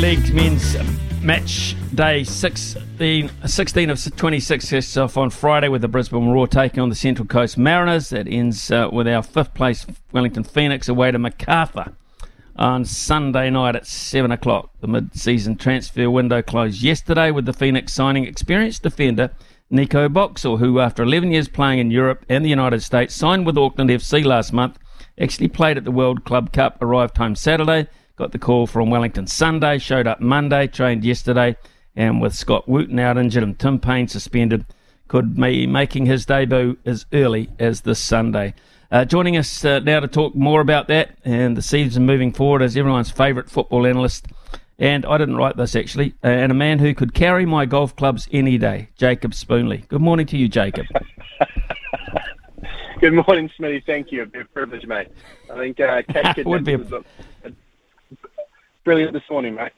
League men's match day 16, 16 of 26 kicks off on Friday with the Brisbane Roar taking on the Central Coast Mariners. That ends uh, with our fifth place Wellington Phoenix away to Macarthur on Sunday night at 7 o'clock. The mid season transfer window closed yesterday with the Phoenix signing experienced defender Nico Boxall, who, after 11 years playing in Europe and the United States, signed with Auckland FC last month. Actually played at the World Club Cup, arrived home Saturday, got the call from Wellington Sunday, showed up Monday, trained yesterday, and with Scott Wootton out injured and Tim Payne suspended, could be making his debut as early as this Sunday. Uh, joining us uh, now to talk more about that and the season moving forward is everyone's favourite football analyst, and I didn't write this actually, uh, and a man who could carry my golf clubs any day, Jacob Spoonley. Good morning to you, Jacob. Good morning, Smitty. Thank you. It'd be a privilege, mate. I think uh, Cash Would be a- brilliant this morning, mate.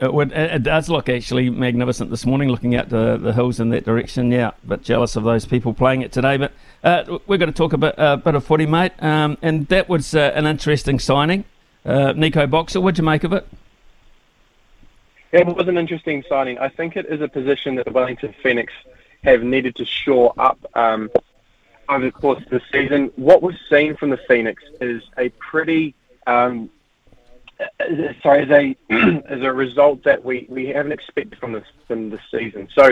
It, would, it, it does look actually magnificent this morning, looking at the, the hills in that direction. Yeah, but jealous of those people playing it today. But uh, we're going to talk a bit, uh, bit of footy, mate. Um, and that was uh, an interesting signing. Uh, Nico Boxall, what'd you make of it? Yeah, it was an interesting signing. I think it is a position that the Wellington Phoenix have needed to shore up um, over the course of the season. What we've seen from the Phoenix is a pretty, um, uh, sorry, as a result that we, haven't expected from this season. So,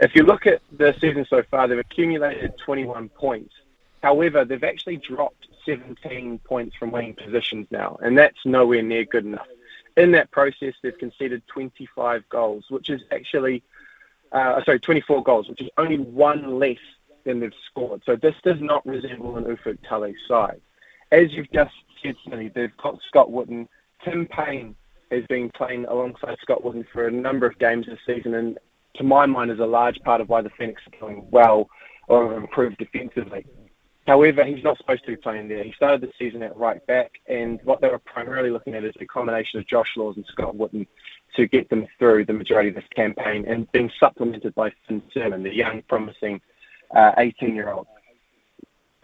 if you look at the season so far, they've accumulated 21 points. However, they've actually dropped 17 points from winning positions now, and that's nowhere near good enough. In that process, they've conceded 25 goals, which is actually, uh, sorry, 24 goals, which is only one less than they've scored. So this does not resemble an Ufuk side. As you've just said, Smitty, they've got Scott Wootton. Tim Payne has been playing alongside Scott Wootton for a number of games this season, and to my mind, is a large part of why the Phoenix are doing well or have improved defensively. However, he's not supposed to be playing there. He started the season at right back, and what they were primarily looking at is a combination of Josh Laws and Scott Wootton to get them through the majority of this campaign, and being supplemented by Finn Surman, the young, promising uh, 18-year-old.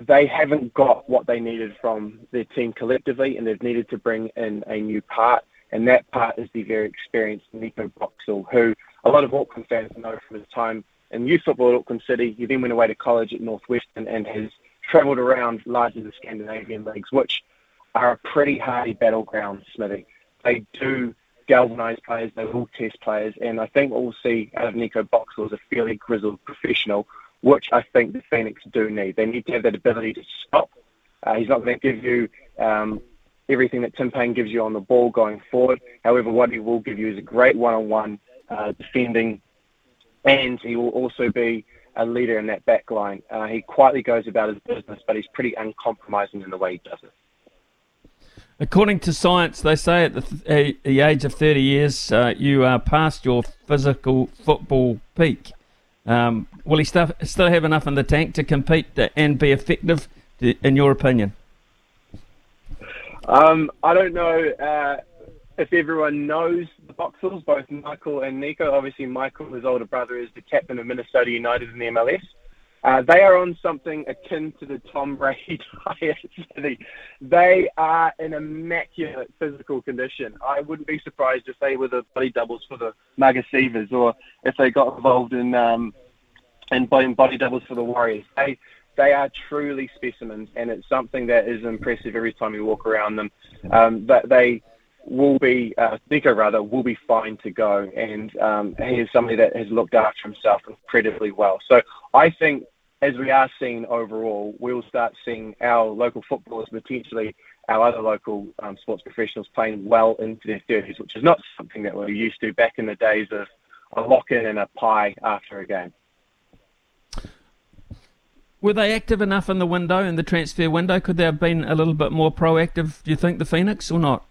They haven't got what they needed from their team collectively, and they've needed to bring in a new part, and that part is the very experienced Nico Boxall, who a lot of Auckland fans know from his time in youth football at Auckland City. He then went away to college at Northwestern and has travelled around largely the Scandinavian leagues, which are a pretty hardy battleground, Smithy. They do galvanise players, they will test players, and I think what we'll see out of Nico Boxall is a fairly grizzled professional, which I think the Phoenix do need. They need to have that ability to stop. Uh, he's not going to give you um, everything that Tim Payne gives you on the ball going forward. However, what he will give you is a great one-on-one uh, defending, and he will also be a leader in that back line. Uh, he quietly goes about his business, but he's pretty uncompromising in the way he does it. According to science, they say at the, th- the age of 30 years, uh, you are past your physical football peak. Um, will he still, still have enough in the tank to compete and be effective, in your opinion? Um, I don't know uh, if everyone knows the Boxalls, both Michael and Nico. Obviously, Michael, his older brother, is the captain of Minnesota United in the MLS. Uh, they are on something akin to the Tom Brady diet. they are in immaculate physical condition. I wouldn't be surprised if they were the body doubles for the Magasivas or if they got involved in um, in body doubles for the Warriors. They they are truly specimens, and it's something that is impressive every time you walk around them. Um, that they will be, uh, Nico rather, will be fine to go. And um, he is somebody that has looked after himself incredibly well. So I think as we are seeing overall, we'll start seeing our local footballers, potentially our other local um, sports professionals, playing well into their 30s, which is not something that we're used to back in the days of a lock-in and a pie after a game. Were they active enough in the window, in the transfer window? Could they have been a little bit more proactive, do you think, the Phoenix, or not?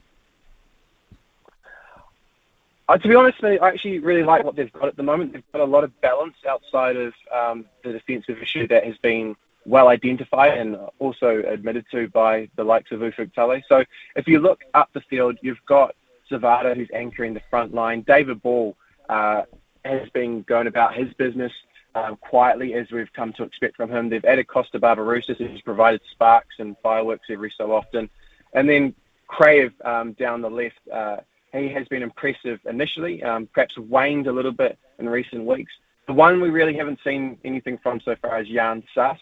Uh, to be honest, I actually really like what they've got at the moment. They've got a lot of balance outside of um, the defensive issue that has been well identified and also admitted to by the likes of Ufuk Talay. So if you look up the field, you've got Zawada, who's anchoring the front line. David Ball uh, has been going about his business um, quietly as we've come to expect from him. They've added Kosta Barbarouses who's provided sparks and fireworks every so often. And then Kraev um, down the left. Uh, he has been impressive initially, um, perhaps waned a little bit in recent weeks. The one we really haven't seen anything from so far is Yan Sasse.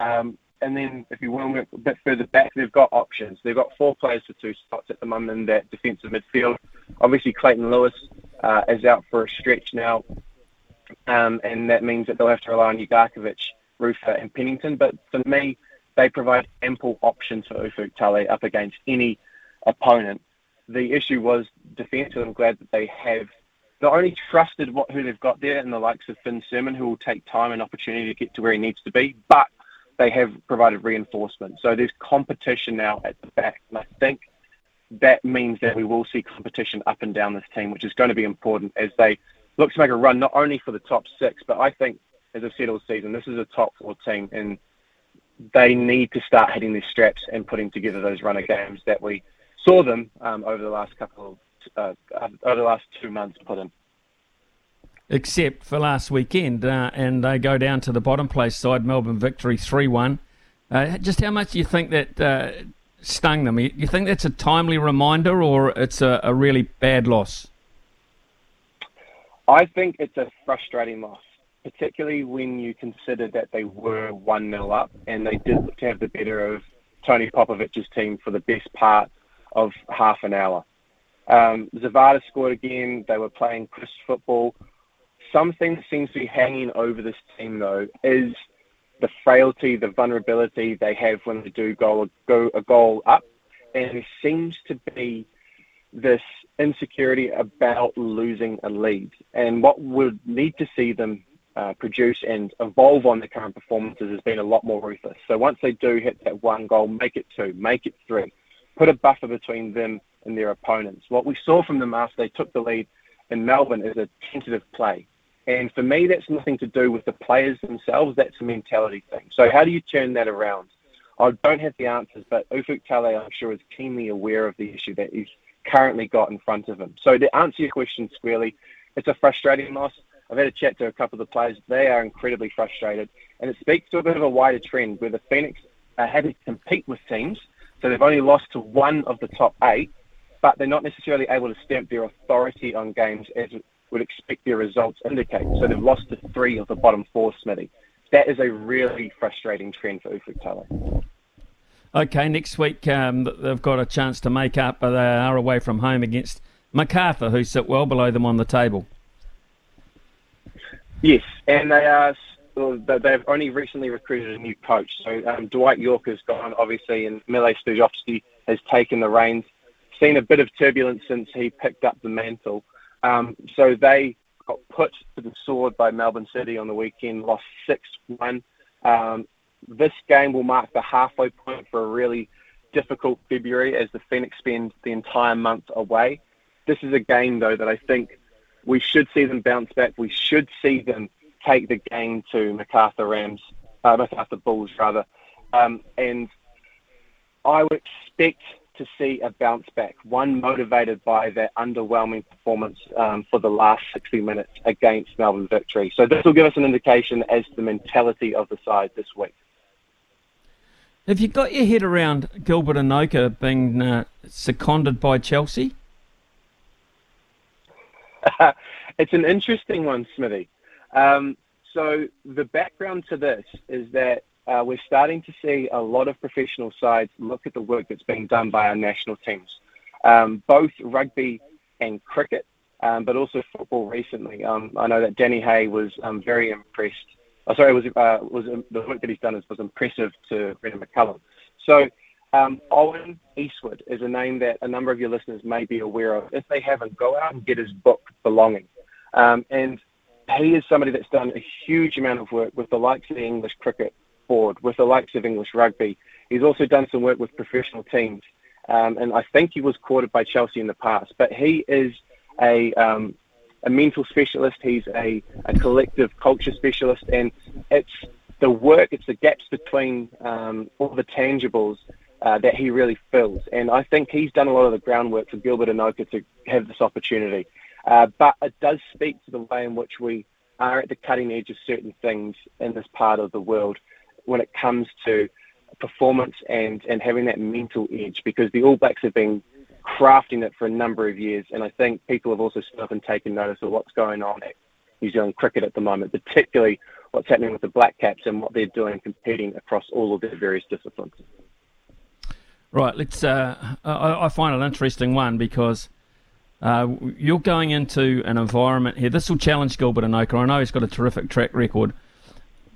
Um, and then if you want to look a bit further back, they've got options. They've got four players for two spots at the moment in that defensive midfield. Obviously, Clayton Lewis uh, is out for a stretch now, um, and that means that they'll have to rely on Ugarkovic, Rufer, and Pennington. But for me, they provide ample options for Ufuk Talay up against any opponent the issue was defence, and I'm glad that they have not only trusted what who they've got there in the likes of Finn Surman, who will take time and opportunity to get to where he needs to be, but they have provided reinforcement. So there's competition now at the back, and I think that means that we will see competition up and down this team, which is going to be important as they look to make a run not only for the top six, but I think, as I've said all season, this is a top four team, and they need to start hitting their straps and putting together those runner games that we saw them um, over the last couple, of, uh, over the last two months put in. Except for last weekend, uh, and they go down to the bottom place side, Melbourne victory 3 1. Uh, just how much do you think that uh, stung them? You, you think that's a timely reminder or it's a, a really bad loss? I think it's a frustrating loss particularly when you consider that they were 1 0 up and they did look to have the better of Tony Popovic's team for the best part of half an hour. Um, Zawada scored again. They were playing crisp football. Something that seems to be hanging over this team, though, is the frailty, the vulnerability they have when they do go, go a goal up. And there seems to be this insecurity about losing a lead. And what would need to see them uh, produce and evolve on their current performances has been a lot more ruthless. So once they do hit that one goal, make it two, make it three put a buffer between them and their opponents. What we saw from them after they took the lead in Melbourne is a tentative play. And for me, that's nothing to do with the players themselves. That's a mentality thing. So how do you turn that around? I don't have the answers, but Ufuk Talay, I'm sure, is keenly aware of the issue that he's currently got in front of him. So to answer your question squarely, it's a frustrating loss. I've had a chat to a couple of the players. They are incredibly frustrated. And it speaks to a bit of a wider trend where the Phoenix are having to compete with teams – so they've only lost to one of the top eight, but they're not necessarily able to stamp their authority on games as would expect their results indicate. So they've lost to three of the bottom four, Smithy. That is a really frustrating trend for Ufuk Talay. Okay, next week um, they've got a chance to make up, but they are away from home against Macarthur, who sit well below them on the table. Yes, and they are they've only recently recruited a new coach. So um, Dwight Yorke has gone, obviously, and Mile Sterjovski has taken the reins. Seen a bit of turbulence since he picked up the mantle. Um, so they got put to the sword by Melbourne City on the weekend, lost 6-1. Um, this game will mark the halfway point for a really difficult February as the Phoenix spend the entire month away. This is a game, though, that I think we should see them bounce back. We should see them take the game to Macarthur Rams, uh, Macarthur Bulls rather, um, and I would expect to see a bounce back. One motivated by that underwhelming performance um, for the last 60 minutes against Melbourne Victory. So this will give us an indication as to the mentality of the side this week. Have you got your head around Gilbert Enoka being uh, seconded by Chelsea? it's an interesting one, Smithy. Um, so the background to this is that uh, we're starting to see a lot of professional sides look at the work that's being done by our national teams, um, both rugby and cricket, um, but also football recently. Um, I know that Danny Hay was um, very impressed. Oh, sorry, was uh, was um, the work that he's done was impressive to Brendon McCullum. So um, Owen Eastwood is a name that a number of your listeners may be aware of. If they haven't, go out and get his book, Belonging. Um, and he is somebody that's done a huge amount of work with the likes of the English cricket board, with the likes of English rugby. He's also done some work with professional teams, um, and I think he was courted by Chelsea in the past. But he is a um, a mental specialist. He's a, a collective culture specialist, and it's the work, it's the gaps between um, all the tangibles uh, that he really fills. And I think he's done a lot of the groundwork for Gilbert Enoka to have this opportunity. Uh, but it does speak to the way in which we are at the cutting edge of certain things in this part of the world when it comes to performance and, and having that mental edge because the All Blacks have been crafting it for a number of years. And I think people have also stood up and taken notice of what's going on at New Zealand cricket at the moment, particularly what's happening with the Black Caps and what they're doing competing across all of their various disciplines. Right, let's. Uh, I, I, find it an interesting one because uh, you're going into an environment here. This will challenge Gilbert Enoka. I know he's got a terrific track record,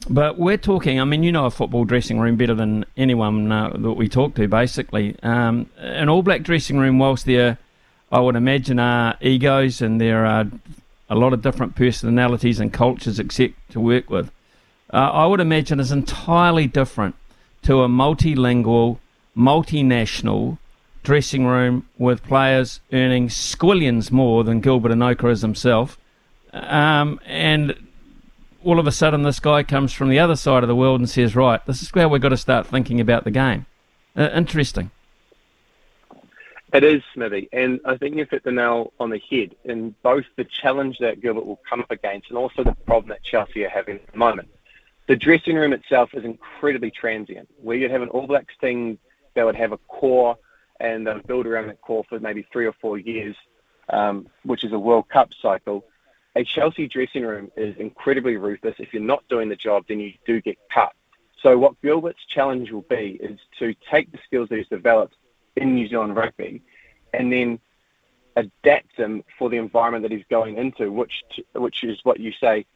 but we're talking. I mean, you know a football dressing room better than anyone uh, that we talk to. Basically, um, an All Black dressing room, whilst there, I would imagine, are egos and there are a lot of different personalities and cultures, except to work with. Uh, I would imagine is entirely different to a multilingual multinational dressing room with players earning squillions more than Gilbert Enoka is himself. Um, and all of a sudden, this guy comes from the other side of the world and says, Right, this is where we've got to start thinking about the game. Uh, interesting. It is, Smithy, and I think you've hit the nail on the head in both the challenge that Gilbert will come up against and also the problem that Chelsea are having at the moment. The dressing room itself is incredibly transient. Where you'd have an All Blacks team they would have a core and they'll build around that core for maybe three or four years, um, which is a World Cup cycle. A Chelsea dressing room is incredibly ruthless. If you're not doing the job, then you do get cut. So what Gilbert's challenge will be is to take the skills that he's developed in New Zealand rugby and then adapt them for the environment that he's going into, which which is what you say,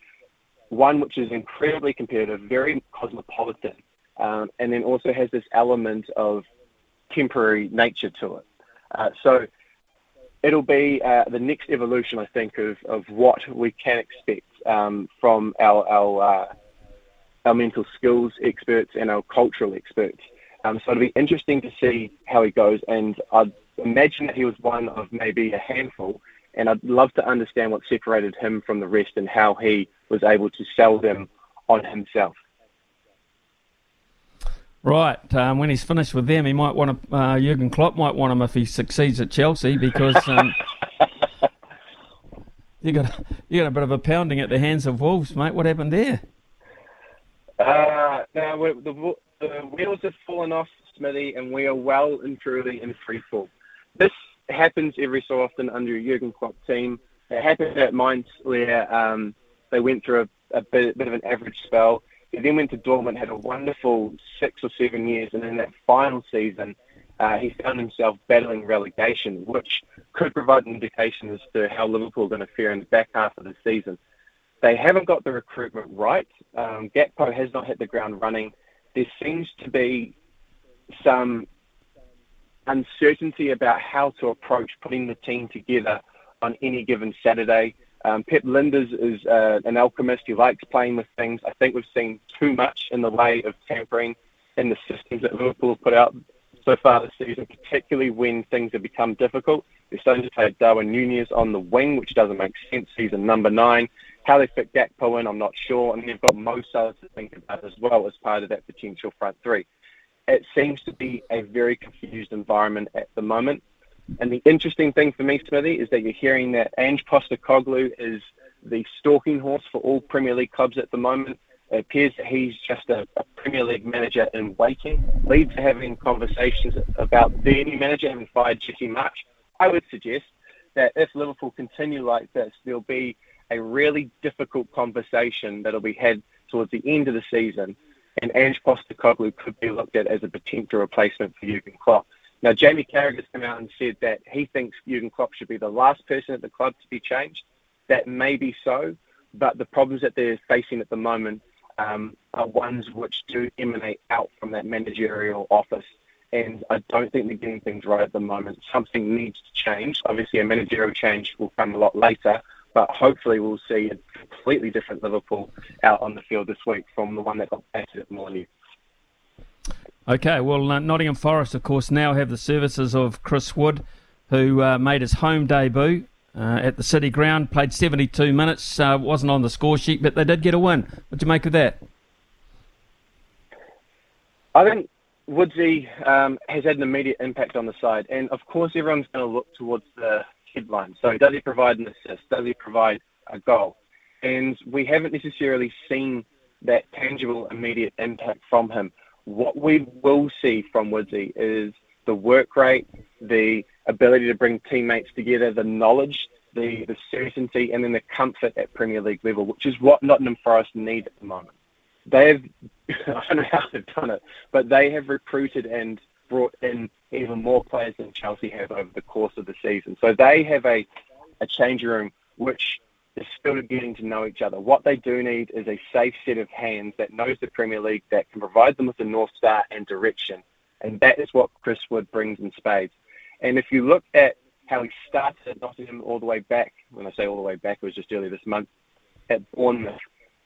one which is incredibly competitive, very cosmopolitan, um, and then also has this element of temporary nature to it. Uh, so it'll be uh, the next evolution, I think, of, of what we can expect um, from our our, uh, our mental skills experts and our cultural experts. Um, so it'll be interesting to see how he goes, and I'd imagine that he was one of maybe a handful, and I'd love to understand what separated him from the rest and how he was able to sell them on himself. Right. Um, when he's finished with them, he might want to. Uh, Jurgen Klopp might want him if he succeeds at Chelsea because um, you got you got a bit of a pounding at the hands of Wolves, mate. What happened there? Uh, now the, the wheels have fallen off, Smithy, and we are well and truly in free fall. This happens every so often under a Jurgen Klopp team. It happened at Mainz where um, they went through a, a bit, bit of an average spell he then went to Dortmund, had a wonderful six or seven years, and in that final season, uh, he found himself battling relegation, which could provide an indication as to how Liverpool are going to fare in the back half of the season. They haven't got the recruitment right. Um, Gakpo has not hit the ground running. There seems to be some uncertainty about how to approach putting the team together on any given Saturday. Um, Pep Lijnders is uh, an alchemist. He likes playing with things. I think we've seen too much in the way of tampering in the systems that Liverpool have put out so far this season, particularly when things have become difficult. They're starting to play Darwin Nunez on the wing, which doesn't make sense. He's a number nine. How they fit Gakpo in, I'm not sure. And they've got Mo Salah to think about as well as part of that potential front three. It seems to be a very confused environment at the moment. And the interesting thing for me, Smithy, is that you're hearing that Ange Postecoglou is the stalking horse for all Premier League clubs at the moment. It appears that he's just a, a Premier League manager in waiting. Leeds are having conversations about their new manager having fired Jesse Marsch. I would suggest that if Liverpool continue like this, there'll be a really difficult conversation that'll be had towards the end of the season, and Ange Postecoglou could be looked at as a potential replacement for Jurgen Klopp. Now, Jamie Carragher has come out and said that he thinks Jurgen Klopp should be the last person at the club to be changed. That may be so, but the problems that they're facing at the moment um, are ones which do emanate out from that managerial office. And I don't think they're getting things right at the moment. Something needs to change. Obviously, a managerial change will come a lot later, but hopefully we'll see a completely different Liverpool out on the field this week from the one that got battered at Molineux. Okay, well, uh, Nottingham Forest, of course, now have the services of Chris Wood, who uh, made his home debut uh, at the City Ground, played 72 minutes, uh, wasn't on the score sheet, but they did get a win. What do you make of that? I think Woodsy um, has had an immediate impact on the side, and of course, everyone's going to look towards the headline. So, does he provide an assist? Does he provide a goal? And we haven't necessarily seen that tangible, immediate impact from him. What we will see from Woodsy is the work rate, the ability to bring teammates together, the knowledge, the, the certainty, and then the comfort at Premier League level, which is what Nottingham Forest need at the moment. They have, I don't know how they've done it, but they have recruited and brought in even more players than Chelsea have over the course of the season. So they have a, a changing room which is still getting to know each other. What they do need is a safe set of hands that knows the Premier League, that can provide them with a North Star and direction. And that is what Chris Wood brings in spades. And if you look at how he started at Nottingham all the way back, when I say all the way back, it was just earlier this month, at Bournemouth,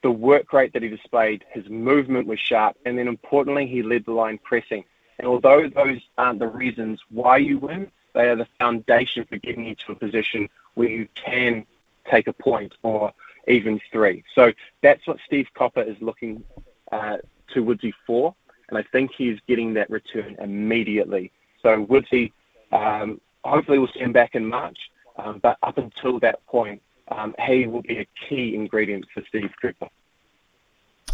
the work rate that he displayed, his movement was sharp, and then importantly, he led the line pressing. And although those aren't the reasons why you win, they are the foundation for getting you to a position where you can take a point or even three. So that's what Steve Cooper is looking uh, to Woodsy for, and I think he's getting that return immediately. So Woodsy, um, hopefully we'll see him back in March, um, but up until that point, um, he will be a key ingredient for Steve Cooper.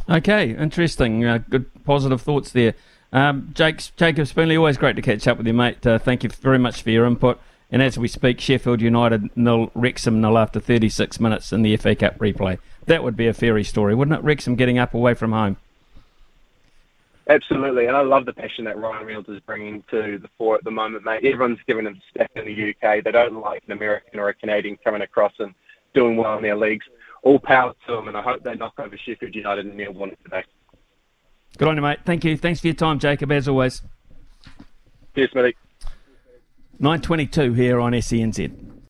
Okay, interesting. Uh, good positive thoughts there. Um, Jake, Jacob Spoonley, always great to catch up with you, mate. Uh, thank you very much for your input. And as we speak, Sheffield United nil, Wrexham nil after 36 minutes in the FA Cup replay. That would be a fairy story, wouldn't it? Wrexham getting up away from home. Absolutely, and I love the passion that Ryan Reynolds is bringing to the fore at the moment, mate. Everyone's giving him stick in the UK. They don't like an American or a Canadian coming across and doing well in their leagues. All power to them, and I hope they knock over Sheffield United and Neil Warnock today. Good on you, mate. Thank you. Thanks for your time, Jacob, as always. Cheers, Smitty. 9.22 here on SENZ.